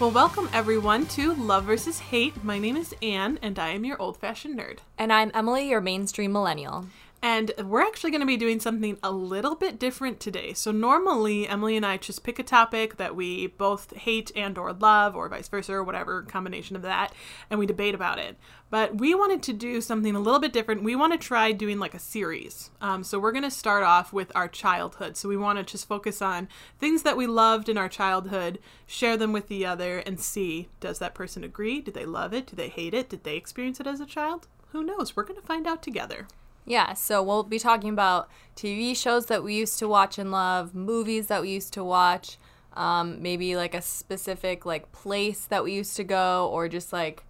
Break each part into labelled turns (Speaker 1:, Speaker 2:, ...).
Speaker 1: Well, welcome everyone to Love versus Hate. My name is Anne, and I am your old fashioned nerd.
Speaker 2: And I'm Emily, your mainstream millennial.
Speaker 1: And we're actually going to be doing something a little bit different today. So normally Emily and I just pick a topic that we both hate and or love or vice versa or whatever combination of that and we debate about it. But we wanted to do something a little bit different. We want to try doing like a series. Um, so we're going to start off with our childhood. So we want to just focus on things that we loved in our childhood, share them with the other, and see does that person agree? Do they love it? Do they hate it? Did they experience it as a child? Who knows? We're going to find out together.
Speaker 2: Yeah, so we'll be talking about TV shows that we used to watch and love, movies that we used to watch, um, maybe like a specific like place that we used to go, or just like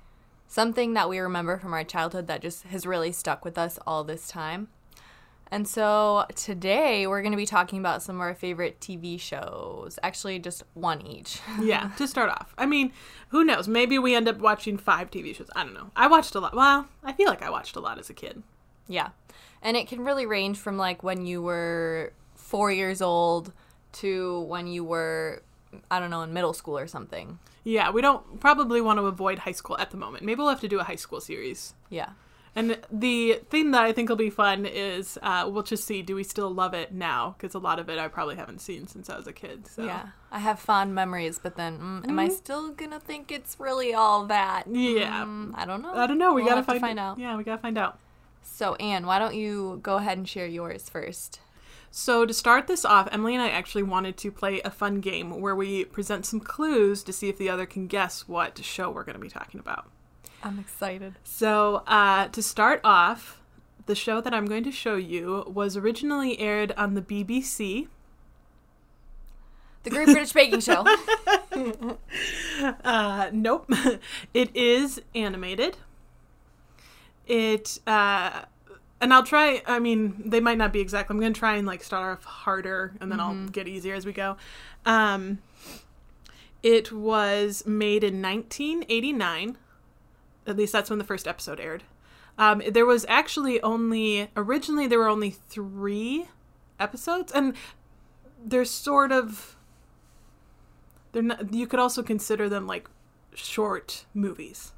Speaker 2: something that we remember from our childhood that just has really stuck with us all this time. And so today we're going to be talking about some of our favorite TV shows. Actually, just one each.
Speaker 1: yeah, to start off. I mean, who knows? Maybe we end up watching five TV shows. I don't know. I watched a lot. Well, I feel like I watched a lot as a kid.
Speaker 2: Yeah. And it can really range from like when you were four years old to when you were, I don't know, in middle school or something.
Speaker 1: Yeah, we don't probably want to avoid high school at the moment. Maybe we'll have to do a high school series.
Speaker 2: Yeah.
Speaker 1: And the thing that I think will be fun is uh, we'll just see do we still love it now? Because a lot of it I probably haven't seen since I was a kid. So.
Speaker 2: Yeah, I have fond memories, but then mm, mm-hmm. am I still gonna think it's really all that?
Speaker 1: Yeah,
Speaker 2: mm, I don't know.
Speaker 1: I don't know. We
Speaker 2: we'll
Speaker 1: gotta find,
Speaker 2: find out.
Speaker 1: Yeah, we gotta find out.
Speaker 2: So, Anne, why don't you go ahead and share yours first?
Speaker 1: So, to start this off, Emily and I actually wanted to play a fun game where we present some clues to see if the other can guess what show we're going to be talking about.
Speaker 2: I'm excited.
Speaker 1: So, uh, to start off, the show that I'm going to show you was originally aired on the BBC.
Speaker 2: The Great British Baking Show.
Speaker 1: uh, nope. it is animated it uh and I'll try I mean they might not be exact. I'm going to try and like start off harder and then mm-hmm. I'll get easier as we go. Um it was made in 1989. At least that's when the first episode aired. Um, there was actually only originally there were only 3 episodes and they're sort of they're not you could also consider them like short movies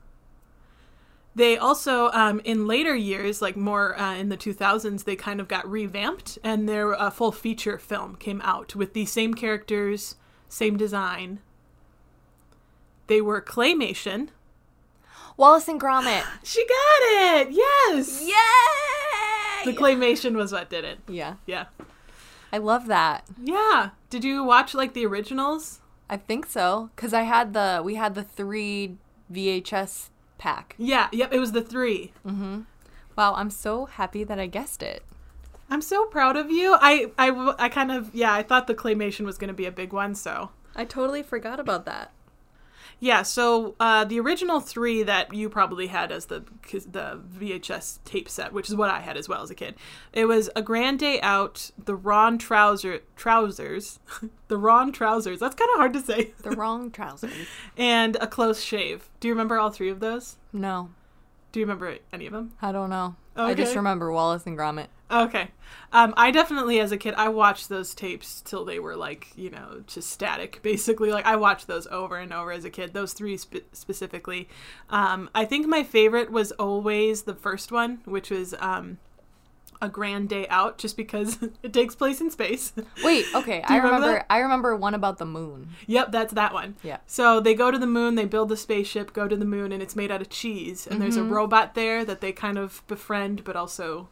Speaker 1: they also, um, in later years, like more uh, in the 2000s, they kind of got revamped and their uh, full feature film came out with the same characters, same design. They were claymation.
Speaker 2: Wallace and Gromit.
Speaker 1: she got it! Yes!
Speaker 2: Yay!
Speaker 1: The claymation was what did it.
Speaker 2: Yeah.
Speaker 1: Yeah.
Speaker 2: I love that.
Speaker 1: Yeah. Did you watch like the originals?
Speaker 2: I think so. Because I had the, we had the three VHS pack.
Speaker 1: Yeah, yep, it was the 3
Speaker 2: Mm-hmm. Wow, I'm so happy that I guessed it.
Speaker 1: I'm so proud of you. I, I, I kind of, yeah, I thought the claymation was going to be a big one, so.
Speaker 2: I totally forgot about that.
Speaker 1: Yeah, so uh, the original three that you probably had as the the VHS tape set, which is what I had as well as a kid, it was a Grand Day Out, the Ron trouser trousers, the Ron trousers. That's kind of hard to say.
Speaker 2: The wrong trousers.
Speaker 1: and a close shave. Do you remember all three of those?
Speaker 2: No.
Speaker 1: Do you remember any of them?
Speaker 2: I don't know. Okay. I just remember Wallace and Gromit.
Speaker 1: Okay. Um, I definitely, as a kid, I watched those tapes till they were like, you know, just static, basically. Like, I watched those over and over as a kid, those three spe- specifically. Um, I think my favorite was always the first one, which was um, A Grand Day Out, just because it takes place in space.
Speaker 2: Wait, okay. I remember, remember I remember one about the moon.
Speaker 1: Yep, that's that one.
Speaker 2: Yeah.
Speaker 1: So they go to the moon, they build the spaceship, go to the moon, and it's made out of cheese. And mm-hmm. there's a mm-hmm. robot there that they kind of befriend, but also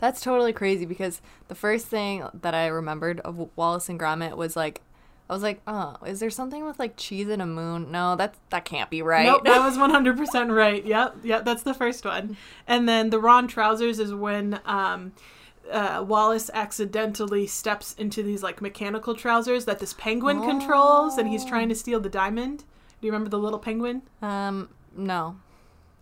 Speaker 2: that's totally crazy because the first thing that I remembered of Wallace and Gromit was like, I was like, oh, is there something with like cheese and a moon? No, that that can't be right.
Speaker 1: Nope, that was one hundred percent right. Yep, yep, that's the first one. And then the Wrong Trousers is when um, uh, Wallace accidentally steps into these like mechanical trousers that this penguin oh. controls, and he's trying to steal the diamond. Do you remember the little penguin?
Speaker 2: Um, no.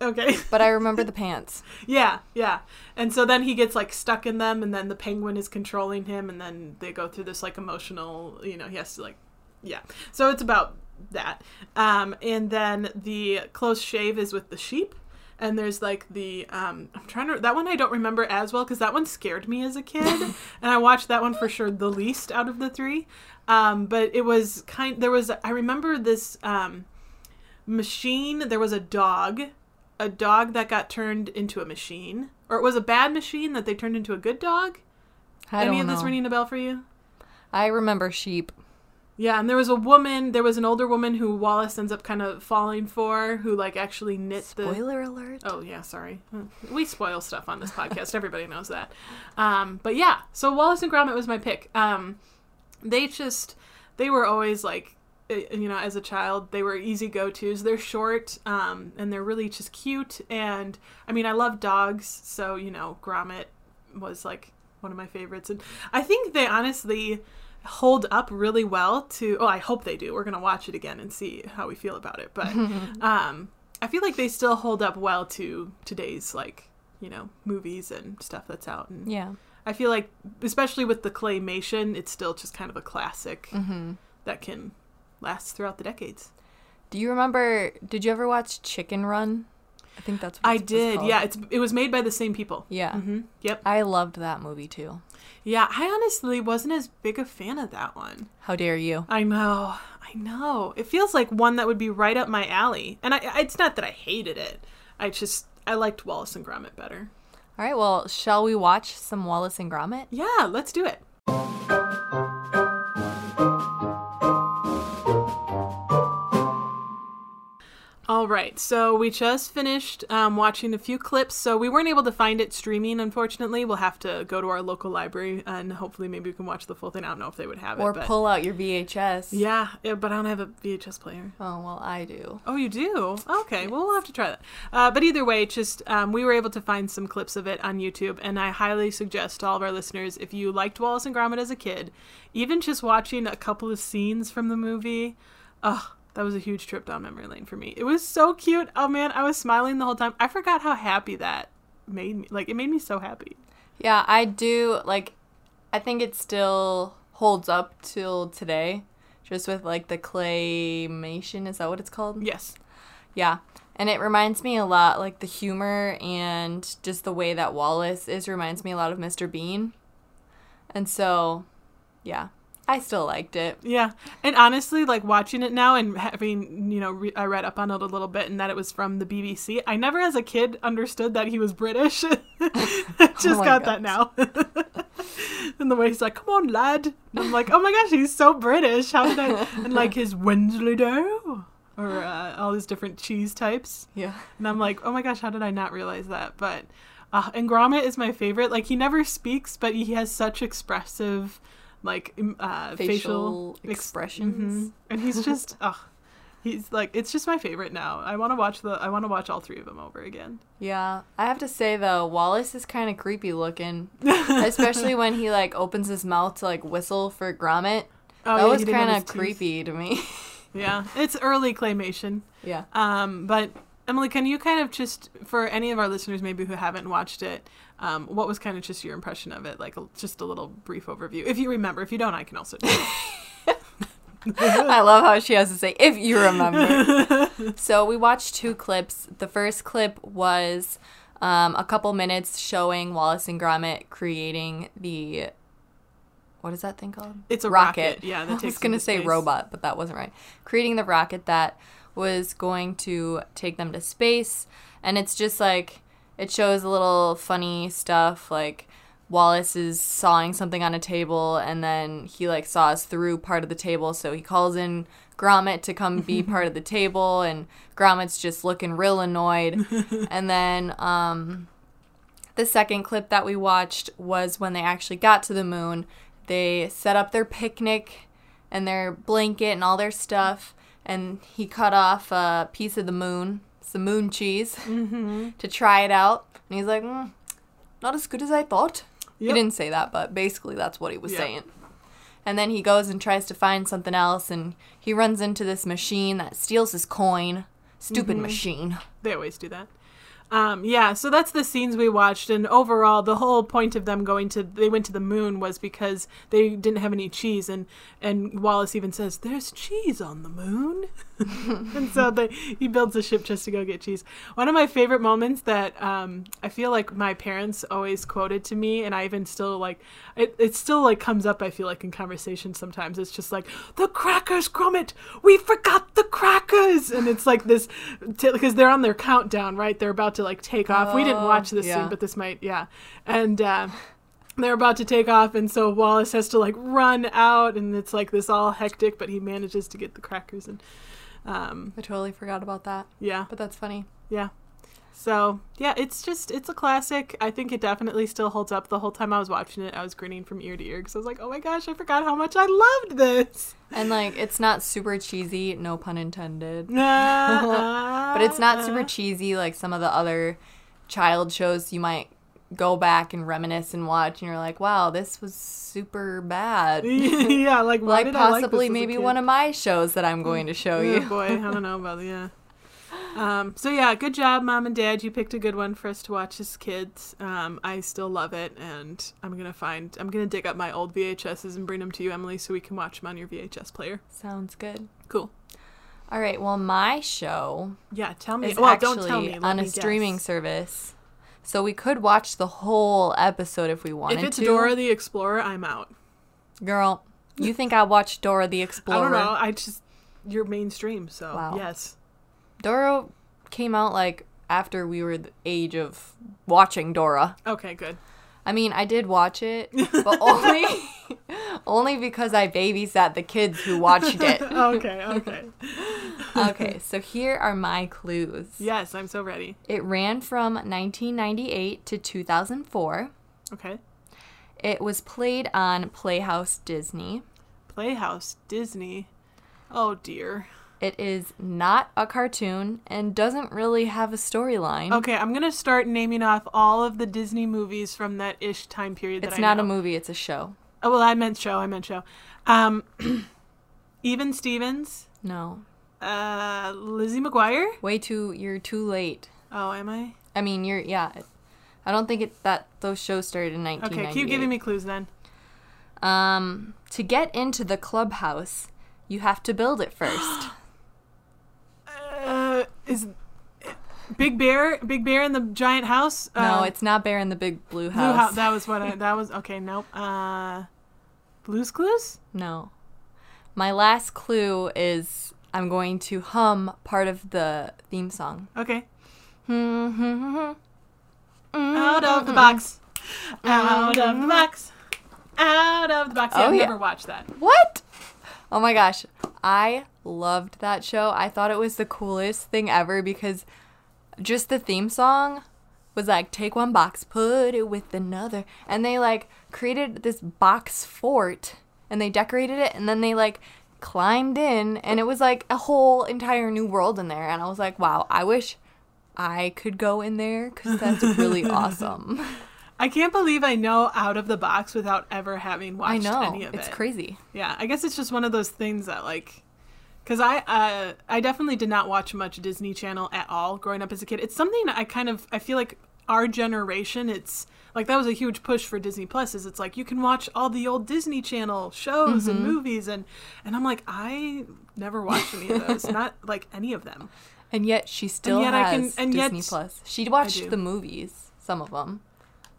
Speaker 1: Okay.
Speaker 2: but I remember the pants.
Speaker 1: Yeah, yeah. And so then he gets like stuck in them and then the penguin is controlling him and then they go through this like emotional, you know, he has to like yeah. So it's about that. Um and then the close shave is with the sheep and there's like the um I'm trying to that one I don't remember as well cuz that one scared me as a kid and I watched that one for sure the least out of the 3. Um but it was kind there was I remember this um machine. There was a dog, a dog that got turned into a machine, or it was a bad machine that they turned into a good dog.
Speaker 2: I
Speaker 1: Any of
Speaker 2: know.
Speaker 1: this ringing a bell for you?
Speaker 2: I remember sheep.
Speaker 1: Yeah, and there was a woman. There was an older woman who Wallace ends up kind of falling for, who like actually knit the.
Speaker 2: Spoiler alert.
Speaker 1: Oh yeah, sorry. We spoil stuff on this podcast. Everybody knows that. Um, but yeah, so Wallace and Gromit was my pick. Um, they just they were always like you know as a child they were easy go-to's. They're short um, and they're really just cute. And i mean i love dogs so you know gromit was like one of my favorites. And i think they honestly hold up really well to oh i hope they do. We're gonna watch it again and see how we feel about it. But um i feel like they still hold up well to today's like you know movies and stuff that's out. And
Speaker 2: Yeah.
Speaker 1: I feel like, especially with the claymation, it's still just kind of a classic
Speaker 2: Mm-hmm.
Speaker 1: that can last throughout the decades.
Speaker 2: Do you remember? Did you ever watch Chicken Run? I think that's. What
Speaker 1: I
Speaker 2: it was
Speaker 1: did, yeah. It's it was made by the same people.
Speaker 2: Yeah.
Speaker 1: hmm Yep.
Speaker 2: I loved that movie too.
Speaker 1: Yeah, I honestly wasn't as big a fan of that one.
Speaker 2: How dare you?
Speaker 1: I know, I know. It feels like one that would be right up my alley, and I. I- It's not that I hated it. I just I liked Wallace and Gromit better.
Speaker 2: All right. Well, shall we watch some Wallace and Gromit?
Speaker 1: Yeah, let's do it. All right, so we just finished um, watching a few clips. So we weren't able to find it streaming, unfortunately. We'll have to go to our local library and hopefully maybe we can watch the full thing. I don't know if they would have
Speaker 2: Or
Speaker 1: it, but
Speaker 2: pull out your VHS.
Speaker 1: yeah, yeah, but I don't have a VHS player.
Speaker 2: Oh well, I do.
Speaker 1: Oh, you do? Okay, well, we'll have to try that. Uh, but either way, just um, we were able to find some clips of it on YouTube, and I highly suggest to all of our listeners if you liked Wallace and Gromit as a kid, even just watching a couple of scenes from the movie, oh, that was a huge trip down memory lane for me. It was so cute. Oh man, I was smiling the whole time. I forgot how happy that made me. Like, it made me so happy.
Speaker 2: Yeah, I do. Like, I think it still holds up till today, just with like the claymation. Is that what it's called?
Speaker 1: Yes.
Speaker 2: Yeah. And it reminds me a lot, like the humor and just the way that Wallace is reminds me a lot of Mr. Bean. And so, yeah, I still liked it.
Speaker 1: Yeah, and honestly, like watching it now and having you know, re- I read up on it a little bit and that it was from the BBC. I never, as a kid, understood that he was British. Just
Speaker 2: Oh
Speaker 1: got that now. and the way he's like, "Come on, lad," and I'm like, "Oh my gosh, he's so British." How did I? And like his Wensleydale or uh, all his different cheese types.
Speaker 2: Yeah.
Speaker 1: And I'm like, oh my gosh, how did I not realize that? But uh, and Gromit is my favorite. Like he never speaks, but he has such expressive, like uh, facial,
Speaker 2: Facial
Speaker 1: ex-
Speaker 2: expressions.
Speaker 1: mhm. and he's just, oh, he's like, it's just my favorite now. I want to watch the, I want to watch all three of them over again.
Speaker 2: Yeah. I have to say though, Wallace is kind of creepy looking, especially when he like opens his mouth to like whistle for Gromit.
Speaker 1: Oh,
Speaker 2: that
Speaker 1: yeah,
Speaker 2: was
Speaker 1: he didn't have
Speaker 2: kind of creepy to me.
Speaker 1: Yeah, it's early claymation.
Speaker 2: yeah.
Speaker 1: Um, but Emily, can you kind of just, for any of our listeners maybe who haven't watched it, um, what was kind of just your impression of it? Like a, just a little brief overview, if you remember. If you don't, I can also. Do it.
Speaker 2: I love how she has to say, if you remember. so we watched two clips. The first clip was um, a couple minutes showing Wallace and Gromit creating the. What is that thing called?
Speaker 1: It's a rocket, yeah, that
Speaker 2: I was going to
Speaker 1: to
Speaker 2: say
Speaker 1: space.
Speaker 2: robot, but that wasn't right. Creating the rocket that was going to take them to space. And it's just like, it shows a little funny stuff like. Wallace is sawing something on a table and then he like saws through part of the table so he calls in Gromit to come be part of the table and Gromit's just looking real annoyed and then um the second clip that we watched was when they actually got to the moon they set up their picnic and their blanket and all their stuff and he cut off a piece of the moon some moon cheese to try it out and he's like mm, not as good as I thought
Speaker 1: Yep.
Speaker 2: he didn't say that, but basically that's what he was
Speaker 1: Yeah.
Speaker 2: saying. And then he goes and tries to find something else, and he runs into this machine that steals his coin. Stupid
Speaker 1: Mm-hmm.
Speaker 2: machine.
Speaker 1: They always do that. Um, yeah, so that's the scenes we watched, and overall, the whole point of them going to they went to the moon was because they didn't have any cheese, and and Wallace even says, "There's cheese on the moon," and so they he builds a ship just to go get cheese. One of my favorite moments that um, I feel like my parents always quoted to me, and I even still like it. It still like comes up. I feel like in conversation sometimes. It's just like the crackers, Gromit. We forgot the crackers, and it's like this because they're on their countdown, right? They're about to like take off. we didn't
Speaker 2: Oh,
Speaker 1: watch this
Speaker 2: yeah.
Speaker 1: scene, but this might, yeah. And uh, they're about to take off, and so Wallace has to like run out, and it's like this all hectic, but he manages to get the crackers, and um,
Speaker 2: I totally forgot about that,
Speaker 1: yeah,
Speaker 2: but that's funny.
Speaker 1: yeah. So yeah, it's just it's a classic. I think it definitely still holds up. The whole time I was watching it, I was grinning from ear to ear because I was like, "Oh my gosh, I forgot how much I loved this."
Speaker 2: And like, it's not super cheesy, no pun intended.
Speaker 1: but
Speaker 2: But it's not super cheesy like some of the other child shows you might go back and reminisce and watch, and you're like, wow, this was super bad.
Speaker 1: yeah, like why
Speaker 2: like
Speaker 1: did I like
Speaker 2: possibly
Speaker 1: a
Speaker 2: maybe one of my shows that I'm going to show
Speaker 1: Oh
Speaker 2: you.
Speaker 1: boy, I don't know about yeah. Um, so yeah, good job, mom and dad. You picked a good one for us to watch as kids. Um, I still love it, and I'm gonna find, I'm gonna dig up my old VHSs and bring them to you, Emily, so we can watch them on your VHS player.
Speaker 2: Sounds good.
Speaker 1: Cool.
Speaker 2: All right, well, my show
Speaker 1: Yeah, tell me. well, don't tell me. let
Speaker 2: on
Speaker 1: me
Speaker 2: a
Speaker 1: guess.
Speaker 2: streaming service. So we could watch the whole episode if we wanted to.
Speaker 1: If it's
Speaker 2: to.
Speaker 1: Dora the Explorer, I'm out.
Speaker 2: Girl, you think I watched Dora the Explorer?
Speaker 1: I don't know. I just you're mainstream, so
Speaker 2: Wow.
Speaker 1: yes.
Speaker 2: Dora came out like after we were the age of watching Dora.
Speaker 1: Okay, good.
Speaker 2: I mean, I did watch it, but only only because I babysat the kids who watched it.
Speaker 1: Okay, okay.
Speaker 2: Okay, so here are my clues.
Speaker 1: yes, I'm so ready.
Speaker 2: It ran from 1998 to 2004.
Speaker 1: Okay.
Speaker 2: It was played on Playhouse Disney.
Speaker 1: Playhouse, Disney. Oh dear.
Speaker 2: It is not a cartoon and doesn't really have a storyline.
Speaker 1: Okay, I'm gonna start naming off all of the Disney movies from that ish time period. That
Speaker 2: It's not
Speaker 1: know.
Speaker 2: a movie, it's a show.
Speaker 1: Oh well, I meant show. I meant show. Um, Even Stevens,
Speaker 2: No.
Speaker 1: uh, Lizzie McGuire.
Speaker 2: Way too you're too late.
Speaker 1: Oh, am I?
Speaker 2: I mean, you're yeah. I don't think it that those shows started in
Speaker 1: Okay, keep giving me clues then.
Speaker 2: Um, to get into the clubhouse, you have to build it first.
Speaker 1: Is Big Bear Big Bear in the giant house?
Speaker 2: no,
Speaker 1: Uh,
Speaker 2: it's not Bear in the Big Blue
Speaker 1: Blue
Speaker 2: House.
Speaker 1: House. That was what I. That was okay. Nope. Uh, Blue's Clues.
Speaker 2: No. My last clue is I'm going to hum part of the theme song.
Speaker 1: Okay.
Speaker 2: Out
Speaker 1: Out of the box. Out of the box. Out of the box. Yeah,
Speaker 2: Oh,
Speaker 1: I've
Speaker 2: yeah.
Speaker 1: never watched that.
Speaker 2: What? Oh my gosh. I loved that show. I thought it was the coolest thing ever because just the theme song was like take one box, put it with another. And they like created this box fort and they decorated it and then they like climbed in and it was like a whole entire new world in there and I was like, "Wow, I wish I could go in there cuz that's really awesome."
Speaker 1: I can't believe I know out of the box without ever having watched
Speaker 2: I know.
Speaker 1: any of
Speaker 2: It's
Speaker 1: it.
Speaker 2: It's crazy.
Speaker 1: Yeah, I guess it's just one of those things that like cuz I uh I definitely did not watch much Disney Channel at all growing up as a kid. It's something I kind of I feel like our generation it's like that was a huge push for Disney Plus is it's like you can watch all the old Disney Channel shows
Speaker 2: Mm-hmm.
Speaker 1: and movies and and I'm like I never watched any of those, not like any of them.
Speaker 2: And yet she still
Speaker 1: yet I
Speaker 2: has
Speaker 1: can- and yet
Speaker 2: Disney Plus. She watched the movies, some of them,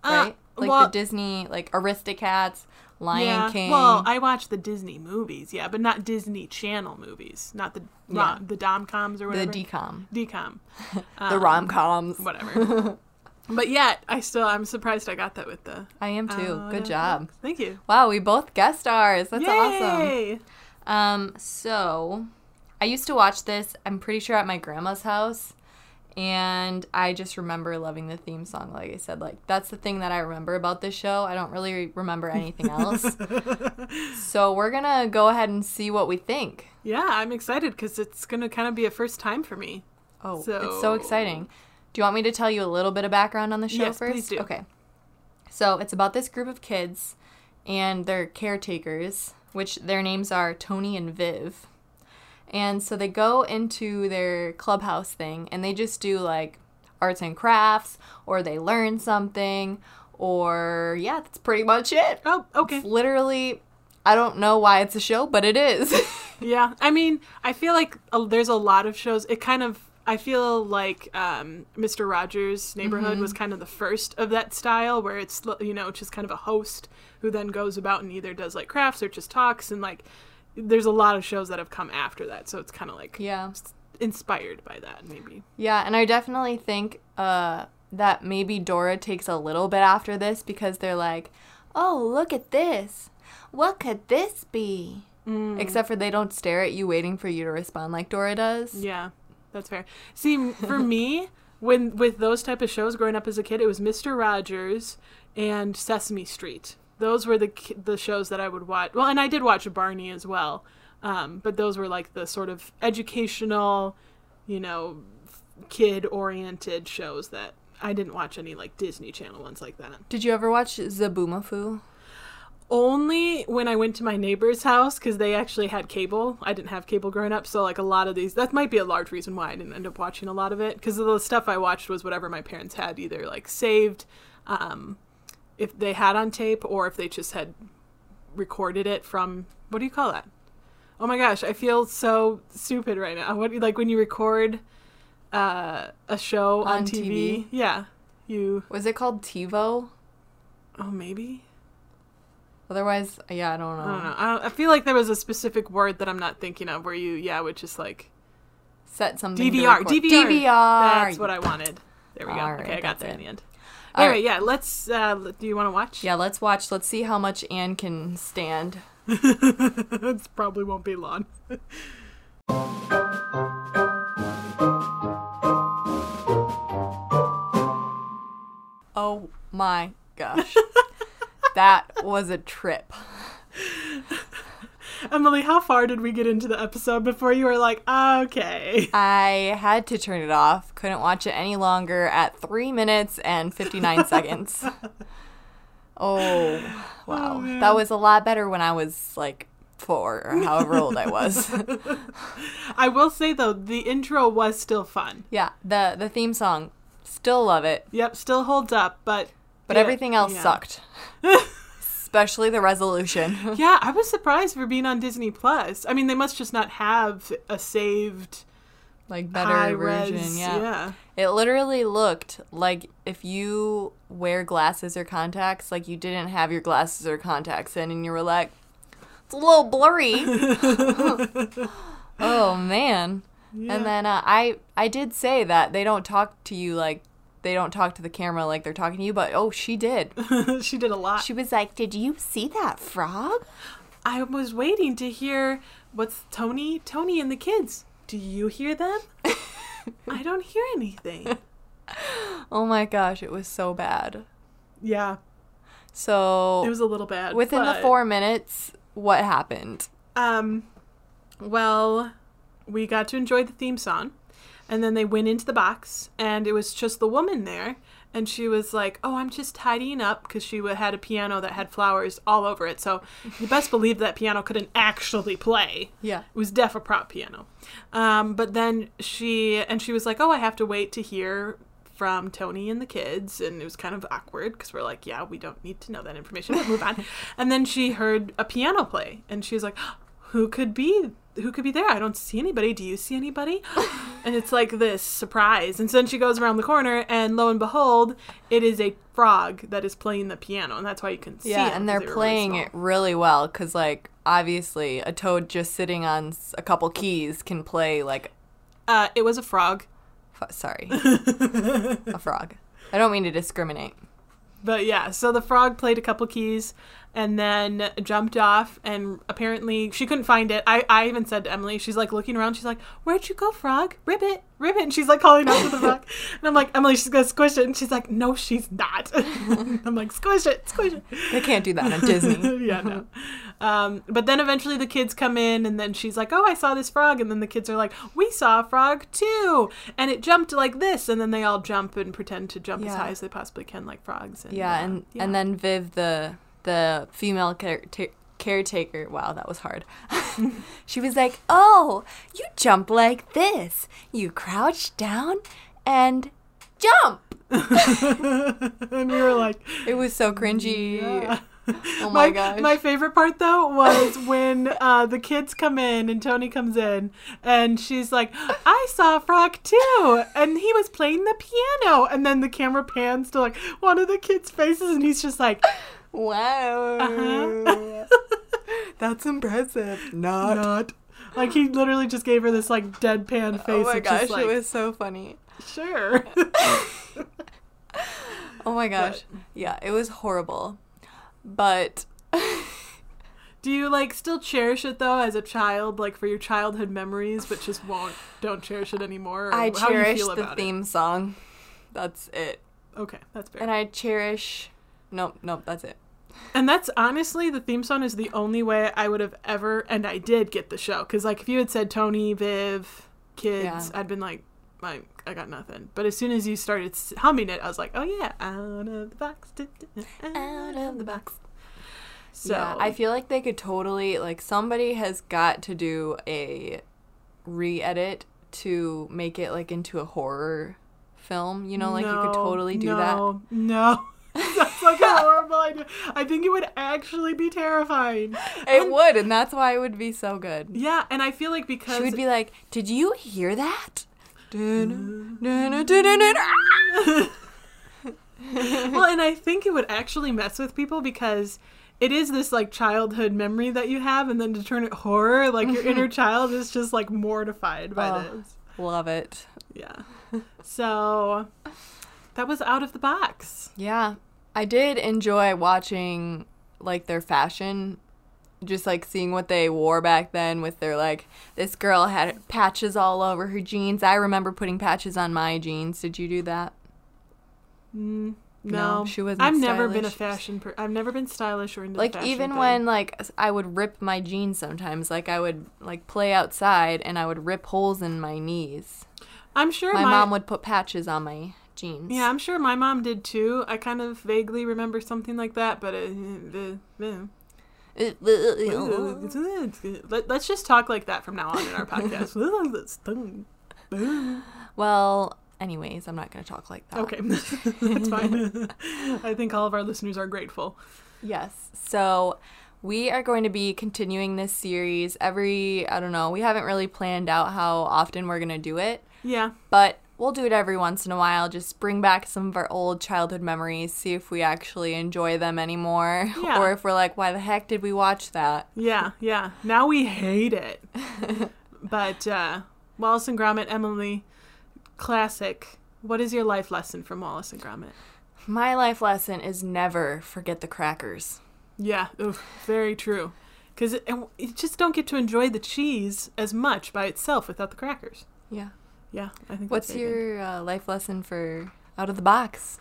Speaker 1: Uh,
Speaker 2: right? like
Speaker 1: well-
Speaker 2: the Disney, like Aristocats, Lion
Speaker 1: yeah.
Speaker 2: King.
Speaker 1: Well, I watch the Disney movies, yeah, but not Disney Channel movies, not the
Speaker 2: Yeah.
Speaker 1: the Domcoms or whatever.
Speaker 2: the
Speaker 1: DCOM, DCOM.
Speaker 2: the rom coms.
Speaker 1: whatever. but yet, I still I'm surprised I got that with the.
Speaker 2: I am too.
Speaker 1: out
Speaker 2: Good job.
Speaker 1: Thank you.
Speaker 2: Wow, we both guest stars. That's awesome.
Speaker 1: Yay!
Speaker 2: Um, so I used to watch this. I'm pretty sure at my grandma's house, and I just remember loving the theme song. Like I said, like that's the thing that I remember about this show. I don't really remember anything else. so we're gonna go ahead and see what we think.
Speaker 1: Yeah, I'm excited because it's gonna kind of be a first time for me.
Speaker 2: Oh, it's
Speaker 1: So-
Speaker 2: so exciting. Do you want me to tell you a little bit of background on the show
Speaker 1: Yes,
Speaker 2: first?
Speaker 1: please do.
Speaker 2: Okay. So it's about this group of kids and their caretakers, which their names are Tony and Viv. And so they go into their clubhouse thing and they just do like arts and crafts or they learn something or yeah, that's pretty much it.
Speaker 1: Oh, okay.
Speaker 2: It's literally I don't know why it's a show, but it is.
Speaker 1: Yeah, I mean, I feel like uh, there's a lot of shows. It kind of, I feel like um, Mr. Rogers' Neighborhood was kind of the first of that style, where it's you know just kind of a host who then goes about and either does like crafts or just talks, and like there's a lot of shows that have come after that, so it's kind of like
Speaker 2: yeah.
Speaker 1: inspired by that maybe.
Speaker 2: Yeah, and I definitely think uh, that maybe Dora takes a little bit after this because they're like, oh, look at this. What could this be? Except for they don't stare at you waiting for you to respond like Dora does.
Speaker 1: Yeah, that's fair. See, for me, when with those type of shows growing up as a kid, it was Mister Rogers and Sesame Street. Those were the the shows that I would watch. Well, and I did watch Barney as well, um, but those were like the sort of educational, you know, kid oriented shows that I didn't watch any like Disney Channel ones like that.
Speaker 2: Did you ever watch Zoboomafoo?
Speaker 1: only when I went to my neighbor's house because they actually had cable. I didn't have cable growing up, so like a lot of these, that might be a large reason why I didn't end up watching a lot of it because the stuff I watched was whatever my parents had either like saved, um, if they had on tape or if they just had recorded it from what do you call that? Oh my gosh, I feel so stupid right now. What like when you record uh, a show on,
Speaker 2: On
Speaker 1: TV?
Speaker 2: TV?
Speaker 1: Yeah, you.
Speaker 2: Was it called TiVo?
Speaker 1: Oh, maybe.
Speaker 2: Otherwise, yeah, I don't know.
Speaker 1: I don't know. I, don't, I feel like there was a specific word that I'm not thinking of where you, yeah, would just like
Speaker 2: Set something.
Speaker 1: DVR. DVR.
Speaker 2: DVR.
Speaker 1: That's what I wanted. There we go.
Speaker 2: All
Speaker 1: okay,
Speaker 2: right,
Speaker 1: I got there
Speaker 2: it.
Speaker 1: in the end.
Speaker 2: All
Speaker 1: anyway,
Speaker 2: right.
Speaker 1: yeah, let's. Uh, do you want to watch?
Speaker 2: Yeah, let's watch. Let's see how much Anne can stand.
Speaker 1: it probably won't be long.
Speaker 2: Oh my gosh. that was a trip.
Speaker 1: Emily, how far did we get into the episode before you were like, okay?
Speaker 2: I had to turn it off. Couldn't watch it any longer at 3 minutes and 59 seconds. Oh, oh, wow.
Speaker 1: man.
Speaker 2: that was a lot better when I was like 4 or however old I was.
Speaker 1: I will say though, the intro was still fun.
Speaker 2: yeah, the the theme song still love it,
Speaker 1: Yep, still holds up, but
Speaker 2: but
Speaker 1: yeah,
Speaker 2: everything else
Speaker 1: yeah.
Speaker 2: sucked. Especially the resolution.
Speaker 1: Yeah, I was surprised for being on Disney Plus. I mean, they must just not have a saved
Speaker 2: like better version,
Speaker 1: res.
Speaker 2: yeah.
Speaker 1: yeah.
Speaker 2: It literally looked like if you wear glasses or contacts, like you didn't have your glasses or contacts in, and you were like, it's a little blurry. oh man!
Speaker 1: Yeah.
Speaker 2: And then uh, I I did say that they don't talk to you like they don't talk to the camera like they're talking to you, but oh, she did.
Speaker 1: she did a lot.
Speaker 2: She was like, "Did you see that frog?"
Speaker 1: I was waiting to hear what's Tony, Tony and the kids. Do you hear them? I don't hear anything.
Speaker 2: Oh my gosh, it was so bad.
Speaker 1: Yeah,
Speaker 2: So
Speaker 1: it was a little bad.
Speaker 2: within the four minutes, what happened?
Speaker 1: Um, well, we got to enjoy the theme song, and then they went into the box, and it was just the woman there, and she was like, "Oh, I'm just tidying up," because she had a piano that had flowers all over it. So you best believe that piano couldn't actually play.
Speaker 2: Yeah.
Speaker 1: It was deaf a prop piano. Um, but then she and she was like, "Oh, I have to wait to hear." From Tony and the kids, and it was kind of awkward because we're like, yeah, we don't need to know that information. But move on. and then she heard a piano play, and she was like, "Who could be? Who could be there? I don't see anybody. Do you see anybody?" and it's like this surprise. And so then she goes around the corner, and lo and behold, it is a frog that is playing the piano, and that's why you can see.
Speaker 2: Yeah,
Speaker 1: it,
Speaker 2: and they're
Speaker 1: they were really
Speaker 2: playing it really well because, like, obviously, a toad just sitting on a couple keys can play like.
Speaker 1: Uh, it was a frog.
Speaker 2: F- sorry, a frog. I don't mean to discriminate.
Speaker 1: But yeah, so the frog played a couple keys and then jumped off and apparently she couldn't find it. I, I even said to Emily, she's like looking around, she's like, Where'd you go, frog? Ribbit, ribbit and she's like calling out to the frog. And I'm like, Emily, she's gonna squish it and she's like, No, she's not. I'm like, squish it, squish it.
Speaker 2: They can't do that on Disney.
Speaker 1: yeah, no. Um, but then eventually the kids come in, and then she's like, "Oh, I saw this frog," and then the kids are like, "We saw a frog too," and it jumped like this, and then they all jump and pretend to jump as high as they possibly can, like frogs. And,
Speaker 2: Yeah,
Speaker 1: uh,
Speaker 2: and
Speaker 1: yeah.
Speaker 2: and then Viv, the the female care- ta- caretaker. Wow, that was hard. she was like, "Oh, you jump like this. You crouch down, and jump.
Speaker 1: and we were like,
Speaker 2: It was so cringy.
Speaker 1: yeah.
Speaker 2: Oh my,
Speaker 1: my,
Speaker 2: gosh.
Speaker 1: my favorite part though was when uh, the kids come in and Tony comes in and she's like, "I saw Frog too," and he was playing the piano, and then the camera pans to like one of the kids' faces, and he's just like,
Speaker 2: wow.
Speaker 1: Uh-huh.
Speaker 2: That's impressive. Not.
Speaker 1: "Not." Like he literally just gave her this like deadpan face.
Speaker 2: Oh my gosh,
Speaker 1: like,
Speaker 2: it was so funny.
Speaker 1: sure.
Speaker 2: Oh my gosh. Yeah, it was horrible. But
Speaker 1: Do you like still cherish it though as a child, like for your childhood memories, but just won't don't cherish it anymore? or
Speaker 2: I
Speaker 1: how do you
Speaker 2: cherish the
Speaker 1: about it?
Speaker 2: theme song. That's it.
Speaker 1: Okay, that's fair.
Speaker 2: And I cherish Nope, nope, that's it.
Speaker 1: And that's honestly the theme song is the only way I would have ever, and I did get the show. Because like if you had said Tony, Viv, kids,
Speaker 2: Yeah.
Speaker 1: I'd been like, like I got nothing. But as soon as you started humming it, I was like, oh yeah, out of the box, out of the box. So
Speaker 2: yeah, I feel like they could totally like somebody has got to do a re-edit to make it like into a horror film. You know, like you could totally do that.
Speaker 1: no, No, that's like a horrible idea. I think it would actually be terrifying.
Speaker 2: It would, and that's why it would be so good.
Speaker 1: Yeah, and I feel like because
Speaker 2: She would be like, "Did you hear that?"
Speaker 1: Well, and I think it would actually mess with people because it is this like childhood memory that you have, and then to turn it horror, like your inner child is just like mortified by
Speaker 2: Oh.
Speaker 1: this.
Speaker 2: Love it.
Speaker 1: Yeah. So that was out of the box.
Speaker 2: Yeah, I did enjoy watching like their fashion, just like seeing what they wore back then. With their like, this girl had patches all over her jeans. I remember putting patches on my jeans. Did you do that?
Speaker 1: Mm,
Speaker 2: No,
Speaker 1: no,
Speaker 2: she wasn't
Speaker 1: I've never been a fashion. Per- I've never been stylish or into the
Speaker 2: like
Speaker 1: fashion
Speaker 2: even
Speaker 1: thing.
Speaker 2: when like I would rip my jeans sometimes. Like I would like play outside and I would rip holes in my knees.
Speaker 1: I'm sure
Speaker 2: My
Speaker 1: my,
Speaker 2: mom would put patches on my jeans.
Speaker 1: Yeah, I'm sure my mom did too. I kind of vaguely remember something like that, but it, uh, Let, us just talk like that from now on in our podcast.
Speaker 2: Well, anyways, I'm not gonna talk like that.
Speaker 1: okay, that's fine. I think all of our listeners are grateful.
Speaker 2: Yes. So we are going to be continuing this series every, I don't know, we haven't really planned out how often we're going to do it,
Speaker 1: Yeah,
Speaker 2: but we'll do it every once in a while. Just bring back some of our old childhood memories, see if we actually enjoy them anymore,
Speaker 1: Yeah.
Speaker 2: or if we're like, why the heck did we watch that?
Speaker 1: yeah, yeah. Now we hate it. but uh, Wallace and Gromit, Emily, classic. What is your life lesson from Wallace and Gromit?
Speaker 2: My life lesson is never forget the crackers.
Speaker 1: Yeah, oof, very true. Because you just don't get to enjoy the cheese as much by itself without the crackers.
Speaker 2: Yeah.
Speaker 1: Yeah, I think.
Speaker 2: What's your uh, life lesson for out of the box?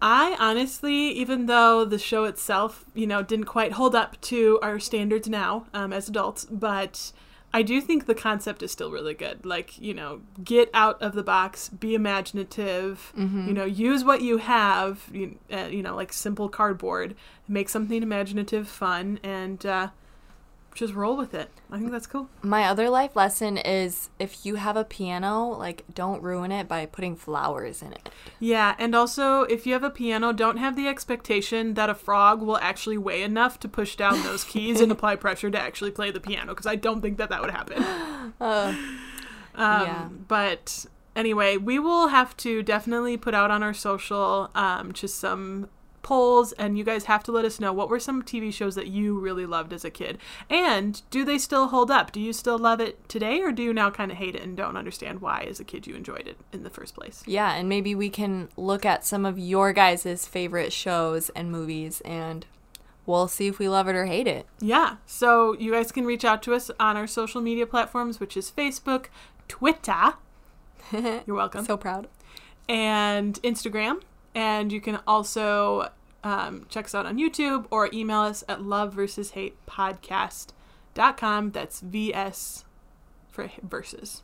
Speaker 1: I honestly, even though the show itself, you know, didn't quite hold up to our standards now um, as adults, but I do think the concept is still really good. Like, you know, get out of the box, be imaginative, you know, use what you have, you, uh, you know, like simple cardboard, make something imaginative, fun, and uh, just roll with it. I think that's cool.
Speaker 2: My other life lesson is if you have a piano, like don't ruin it by putting flowers in it.
Speaker 1: Yeah, and also if you have a piano, don't have the expectation that a frog will actually weigh enough to push down those keys and apply pressure to actually play the piano because I don't think that that would happen.
Speaker 2: Uh,
Speaker 1: Um,
Speaker 2: Yeah.
Speaker 1: But anyway, we will have to definitely put out on our social um, just some polls, and you guys have to let us know what were some TV shows that you really loved as a kid, and do they still hold up? Do you still love it today, or do you now kind of hate it and don't understand why as a kid you enjoyed it in the first place?
Speaker 2: yeah, and maybe we can look at some of your guys' favorite shows and movies and we'll see if we love it or hate it.
Speaker 1: Yeah. So you guys can reach out to us on our social media platforms, which is Facebook, Twitter. You're welcome.
Speaker 2: So proud.
Speaker 1: and Instagram. And you can also um, check us out on YouTube or email us at love versus hate podcast.com. That's VS for versus.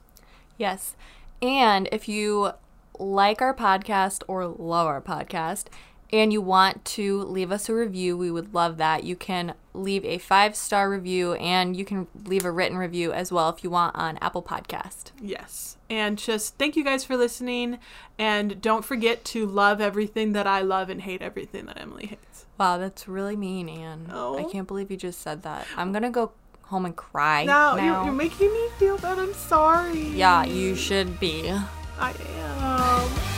Speaker 2: Yes. And if you like our podcast or love our podcast and you want to leave us a review, we would love that. You can leave a five star review and you can leave a written review as well if you want on Apple Podcast.
Speaker 1: Yes. And just thank you guys for listening. And don't forget to love everything that I love and hate everything that Emily hates.
Speaker 2: Wow, that's really mean, Anne.
Speaker 1: Oh.
Speaker 2: I can't believe you just said that. I'm gonna go home and cry
Speaker 1: No,
Speaker 2: now.
Speaker 1: You're, you're making me feel bad. I'm sorry.
Speaker 2: yeah, you should be.
Speaker 1: I am.